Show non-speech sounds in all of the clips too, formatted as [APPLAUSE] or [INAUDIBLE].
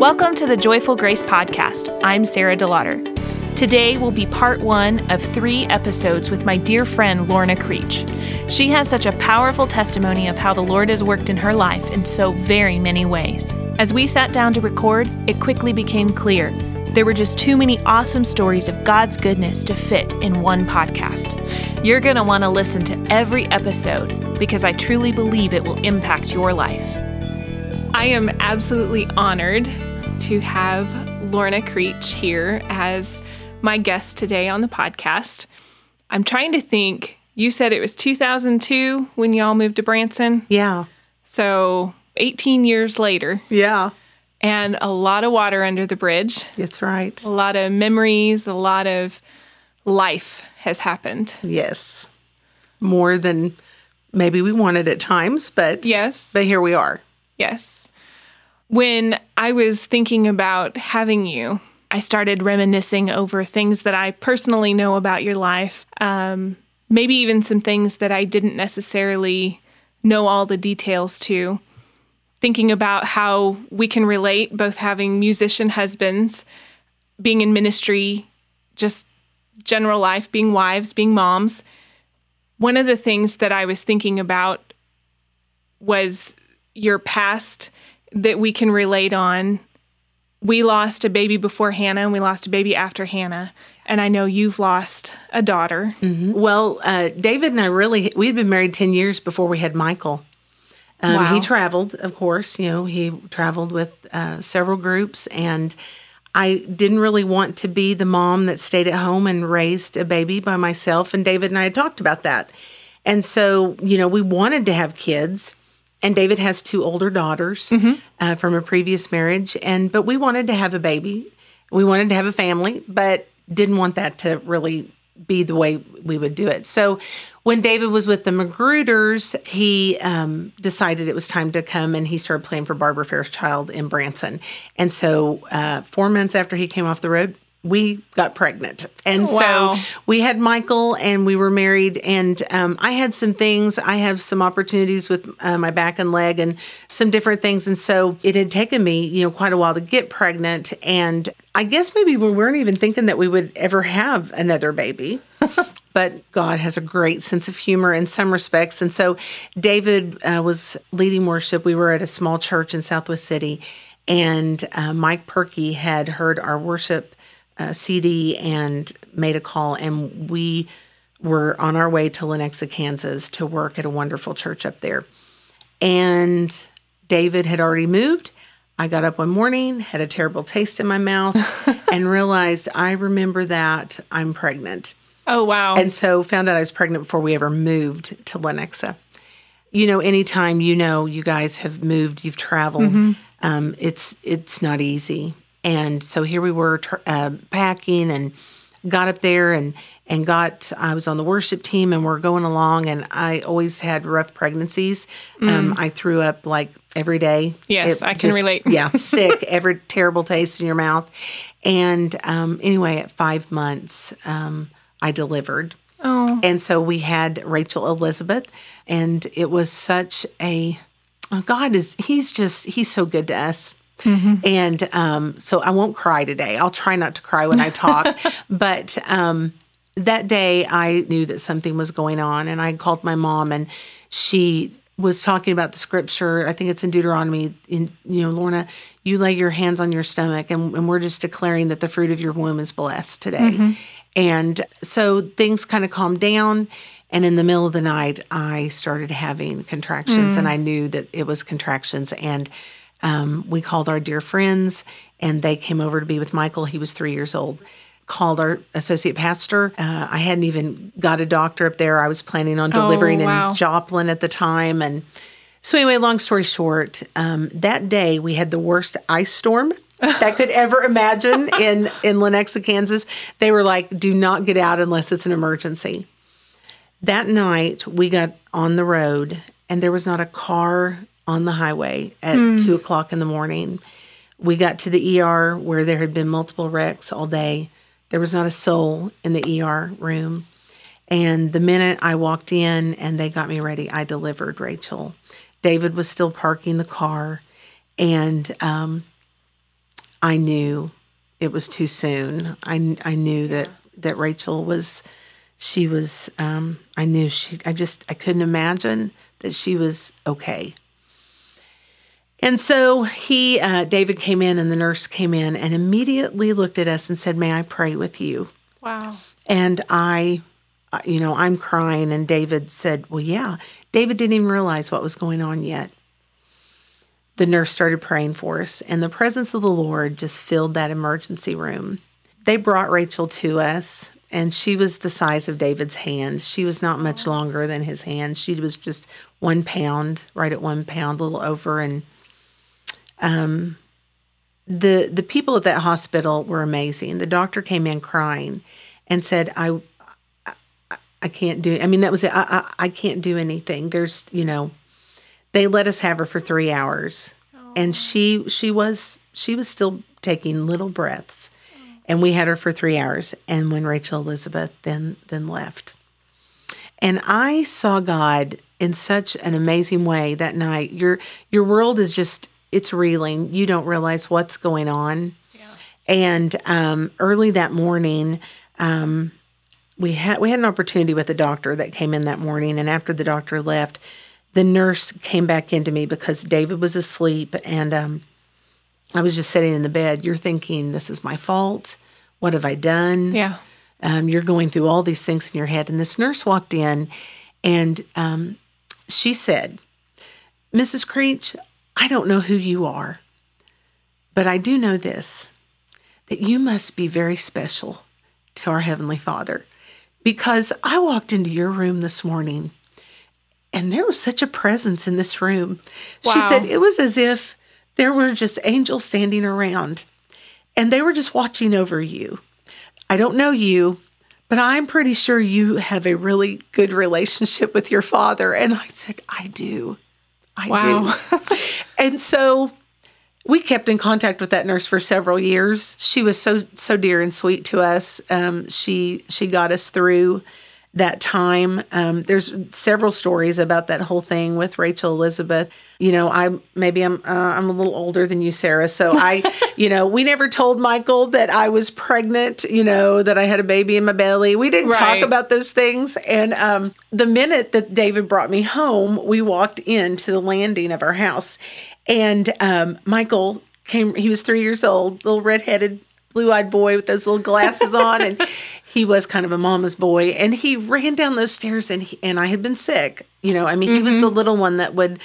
Welcome to the Joyful Grace Podcast. I'm Sarah DeLauder. Today will be part one of three episodes with my dear friend Lorna Creech. She has such a powerful testimony of how the Lord has worked in her life in so very many ways. As we sat down to record, it quickly became clear there were just too many awesome stories of God's goodness to fit in one podcast. You're going to want to listen to every episode because I truly believe it will impact your life. I am absolutely honored to have Lorna Creech here as my guest today on the podcast. I'm trying to think, you said it was 2002 when y'all moved to Branson. Yeah. So 18 years later. Yeah. And a lot of water under the bridge. That's right. A lot of memories, a lot of life has happened. Yes. More than maybe we wanted at times, but yes. But here we are. Yes. When I was thinking about having you, I started reminiscing over things that I personally know about your life. Um, maybe even some things that I didn't necessarily know all the details to. Thinking about how we can relate, both having musician husbands, being in ministry, just general life, being wives, being moms. One of the things that I was thinking about was your past that we can relate on. We lost a baby before Hannah and we lost a baby after Hannah. And I know you've lost a daughter. Mm-hmm. Well, uh, David and I really, we had been married 10 years before we had Michael. Um, wow. He traveled, of course, you know, he traveled with uh, several groups. And I didn't really want to be the mom that stayed at home and raised a baby by myself. And David and I had talked about that. And so, you know, we wanted to have kids and David has two older daughters mm-hmm. uh, from a previous marriage, and but we wanted to have a baby. We wanted to have a family, but didn't want that to really be the way we would do it. So when David was with the Magruders, he um, decided it was time to come and he started playing for Barbara Fairchild in Branson. And so uh, four months after he came off the road, we got pregnant. And wow. so we had Michael and we were married. And um, I had some things, I have some opportunities with uh, my back and leg and some different things. And so it had taken me, you know, quite a while to get pregnant. And I guess maybe we weren't even thinking that we would ever have another baby. [LAUGHS] but God has a great sense of humor in some respects. And so David uh, was leading worship. We were at a small church in Southwest City. And uh, Mike Perky had heard our worship uh, CD and made a call, and we were on our way to Lenexa, Kansas to work at a wonderful church up there. And David had already moved. I got up one morning, had a terrible taste in my mouth, [LAUGHS] and realized I remember that I'm pregnant. Oh, wow. And so found out I was pregnant before we ever moved to Lenexa. You know, anytime you know you guys have moved, you've traveled, mm-hmm. um, it's it's not easy. And so here we were uh, packing and got up there and and got I was on the worship team and we're going along and I always had rough pregnancies. Mm. Um, I threw up like every day. Yes, it I can just, relate. yeah, [LAUGHS] sick, every terrible taste in your mouth. And um, anyway, at five months, um, I delivered. Oh. And so we had Rachel Elizabeth, and it was such a oh, God is He's just He's so good to us. Mm-hmm. And um, so I won't cry today. I'll try not to cry when I talk. [LAUGHS] but um, that day I knew that something was going on, and I called my mom, and she was talking about the scripture. I think it's in Deuteronomy. In you know, Lorna, you lay your hands on your stomach, and, and we're just declaring that the fruit of your womb is blessed today. Mm-hmm. And so things kind of calmed down. And in the middle of the night, I started having contractions, mm. and I knew that it was contractions. And um, we called our dear friends, and they came over to be with Michael. He was three years old. Called our associate pastor. Uh, I hadn't even got a doctor up there. I was planning on delivering oh, wow. in Joplin at the time. And so, anyway, long story short, um, that day we had the worst ice storm that could ever [LAUGHS] imagine in in Lenexa, Kansas. They were like, "Do not get out unless it's an emergency." That night, we got on the road, and there was not a car on the highway at mm. two o'clock in the morning. We got to the ER where there had been multiple wrecks all day. There was not a soul in the ER room. And the minute I walked in and they got me ready, I delivered Rachel. David was still parking the car. And um, I knew it was too soon. I, I knew that, that Rachel was, she was, um, I knew she, I just, I couldn't imagine that she was okay. And so he, uh, David came in and the nurse came in and immediately looked at us and said, May I pray with you? Wow. And I, uh, you know, I'm crying. And David said, Well, yeah. David didn't even realize what was going on yet. The nurse started praying for us, and the presence of the Lord just filled that emergency room. They brought Rachel to us, and she was the size of David's hand. She was not much longer than his hand. She was just one pound, right at one pound, a little over. And um, the the people at that hospital were amazing. The doctor came in crying and said, "I, I, I can't do. I mean, that was it. I, I, I can't do anything. There's, you know." They let us have her for three hours, oh. and she she was she was still taking little breaths, and we had her for three hours. And when Rachel Elizabeth then then left, and I saw God in such an amazing way that night. Your your world is just it's reeling. You don't realize what's going on. Yeah. And um, early that morning, um, we had we had an opportunity with a doctor that came in that morning, and after the doctor left, the nurse came back into me because David was asleep, and um, I was just sitting in the bed. You're thinking, "This is my fault. What have I done?" Yeah. Um, you're going through all these things in your head, and this nurse walked in, and um, she said, "Mrs. Creech, I don't know who you are, but I do know this that you must be very special to our Heavenly Father because I walked into your room this morning and there was such a presence in this room. Wow. She said it was as if there were just angels standing around and they were just watching over you. I don't know you, but I'm pretty sure you have a really good relationship with your father. And I said, I do. I wow. do. [LAUGHS] and so we kept in contact with that nurse for several years. She was so so dear and sweet to us. Um, she she got us through that time. Um, there's several stories about that whole thing with Rachel Elizabeth. You know, I maybe I'm uh, I'm a little older than you, Sarah. So I, [LAUGHS] you know, we never told Michael that I was pregnant. You know, that I had a baby in my belly. We didn't right. talk about those things. And um, the minute that David brought me home, we walked into the landing of our house, and um, Michael came. He was three years old, little redheaded blue eyed boy with those little glasses on. And [LAUGHS] he was kind of a mama's boy. And he ran down those stairs and he, and I had been sick. You know, I mean, mm-hmm. he was the mm-hmm. little one that would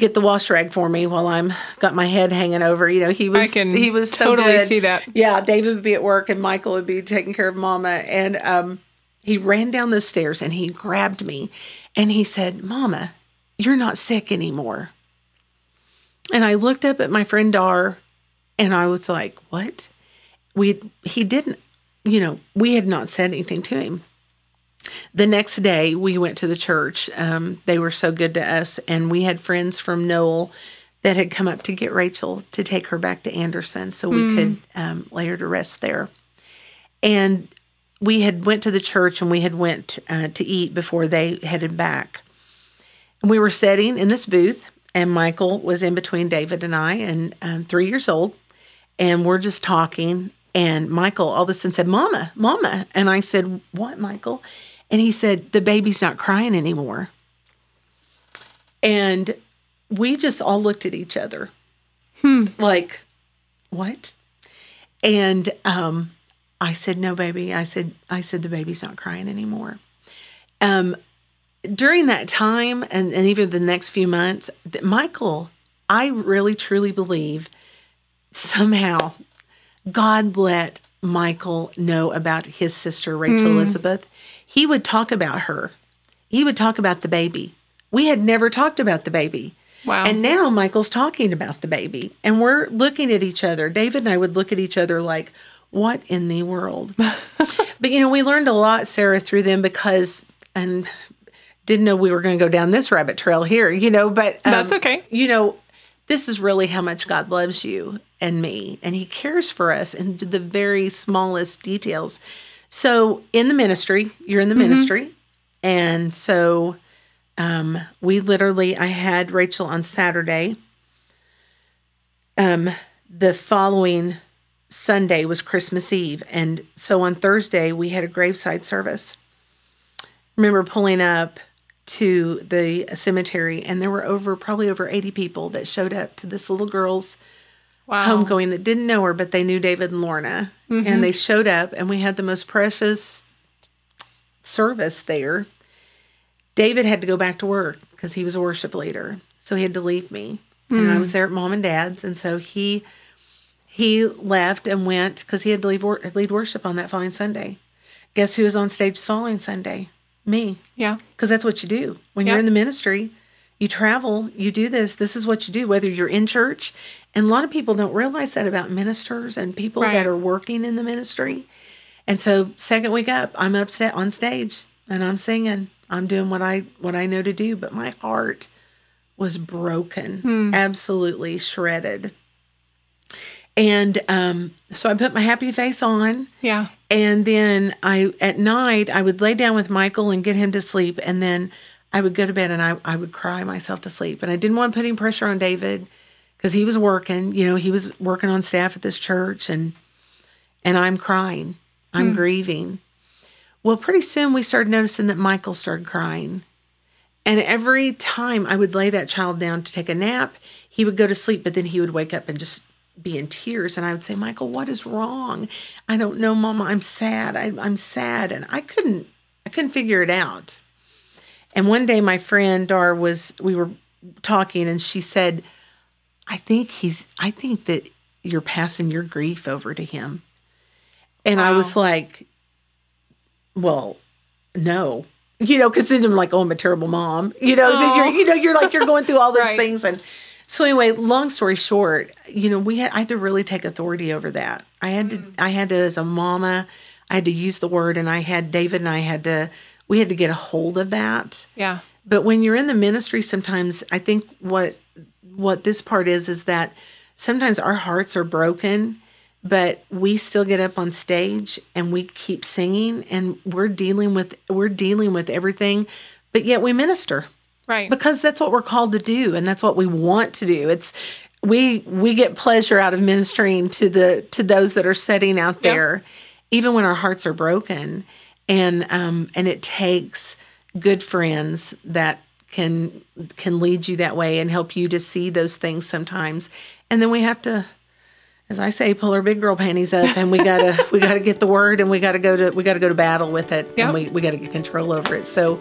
get the wash rag for me while I'm got my head hanging over. You know, he was he was so totally good. see that. Yeah, David would be at work and Michael would be taking care of Mama, and um, he ran down those stairs and he grabbed me, and he said, "Mama, you're not sick anymore." And I looked up at my friend Dar, and I was like, "What?" We he didn't you know we had not said anything to him. The next day we went to the church. Um, they were so good to us. And we had friends from Noel that had come up to get rachel to take her back to anderson so we mm. could um, lay her to rest there. And we had went to the church and we had went uh, to eat before they headed back. And we were sitting in this booth and michael was in between david and i and um, three years old. And we're just talking and Michael all of a sudden said, Mama, Mama. And I said, What, Michael? And he said, The baby's not crying anymore. And we just all looked at each other hmm. like, What? And um, I said, No, baby. I said, I said, the baby's not crying anymore. Um, during that time and, and even the next few months, Michael, I really truly believe somehow God let Michael know about his sister, Rachel mm. Elizabeth. He would talk about her. He would talk about the baby. We had never talked about the baby. Wow. And now Michael's talking about the baby. And we're looking at each other. David and I would look at each other like, what in the world? [LAUGHS] but, you know, we learned a lot, Sarah, through them because, and didn't know we were going to go down this rabbit trail here, you know, but um, that's okay. You know, this is really how much God loves you and me, and He cares for us in the very smallest details. So, in the ministry, you're in the mm-hmm. ministry, and so um, we literally, I had Rachel on Saturday. Um, the following Sunday was Christmas Eve. And so on Thursday, we had a graveside service. remember pulling up to the cemetery, and there were over probably over 80 people that showed up to this little girl's wow. homegoing that didn't know her, but they knew David and Lorna. Mm-hmm. And they showed up, and we had the most precious service there. David had to go back to work because he was a worship leader. So he had to leave me. Mm. And I was there at mom and dad's. And so he he left and went because he had to leave, lead worship on that following Sunday. Guess who was on stage the following Sunday? Me. Yeah. Because that's what you do. When you're in the ministry, you travel, you do this. This is what you do, whether you're in church. And a lot of people don't realize that about ministers and people right. that are working in the ministry. And so, second week up, I'm upset on stage and I'm singing. I'm doing what I what I know to do, but my heart was broken, hmm. absolutely shredded. And um, so I put my happy face on. Yeah. And then I at night I would lay down with Michael and get him to sleep, and then I would go to bed and I, I would cry myself to sleep. And I didn't want to put any pressure on David because he was working. You know, he was working on staff at this church, and and I'm crying. I'm hmm. grieving. Well, pretty soon we started noticing that Michael started crying. And every time I would lay that child down to take a nap, he would go to sleep, but then he would wake up and just be in tears and I would say, Michael, what is wrong? I don't know, Mama. I'm sad. I, I'm sad. And I couldn't, I couldn't figure it out. And one day my friend Dar was, we were talking and she said, I think he's, I think that you're passing your grief over to him. And wow. I was like, well, no, you know, because then I'm like, oh, I'm a terrible mom, you know, you're, oh. you know, you're like, you're going through all [LAUGHS] those right. things. And, so anyway, long story short, you know, we had I had to really take authority over that. I had to mm. I had to as a mama, I had to use the word and I had David and I had to we had to get a hold of that. Yeah. But when you're in the ministry sometimes I think what what this part is is that sometimes our hearts are broken but we still get up on stage and we keep singing and we're dealing with we're dealing with everything but yet we minister Right. Because that's what we're called to do and that's what we want to do. It's we we get pleasure out of ministering to the to those that are sitting out there yep. even when our hearts are broken and um and it takes good friends that can can lead you that way and help you to see those things sometimes. And then we have to as I say, pull our big girl panties up, and we gotta [LAUGHS] we gotta get the word, and we gotta go to we gotta go to battle with it, yep. and we we gotta get control over it. So,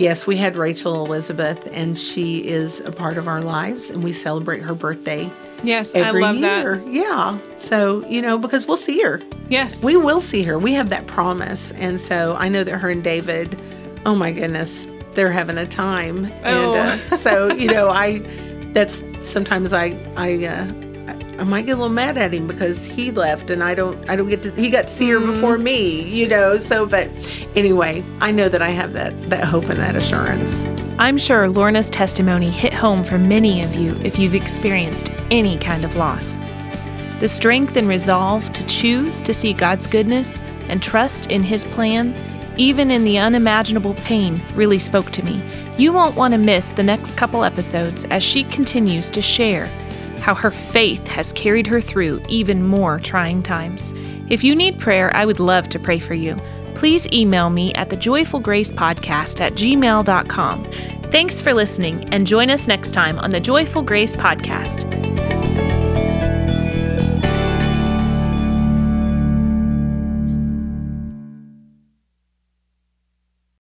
Yes, we had Rachel Elizabeth, and she is a part of our lives, and we celebrate her birthday. Yes, every I love year. That. Yeah. So, you know, because we'll see her. Yes. We will see her. We have that promise. And so I know that her and David, oh my goodness, they're having a time. Oh. And uh, so, you know, I, that's sometimes I, I, uh, I might get a little mad at him because he left and I don't I don't get to he got to see her mm-hmm. before me, you know. So but anyway, I know that I have that that hope and that assurance. I'm sure Lorna's testimony hit home for many of you if you've experienced any kind of loss. The strength and resolve to choose to see God's goodness and trust in his plan even in the unimaginable pain really spoke to me. You won't want to miss the next couple episodes as she continues to share how her faith has carried her through even more trying times. If you need prayer, I would love to pray for you. Please email me at thejoyfulgracepodcast at gmail.com. Thanks for listening, and join us next time on the Joyful Grace Podcast.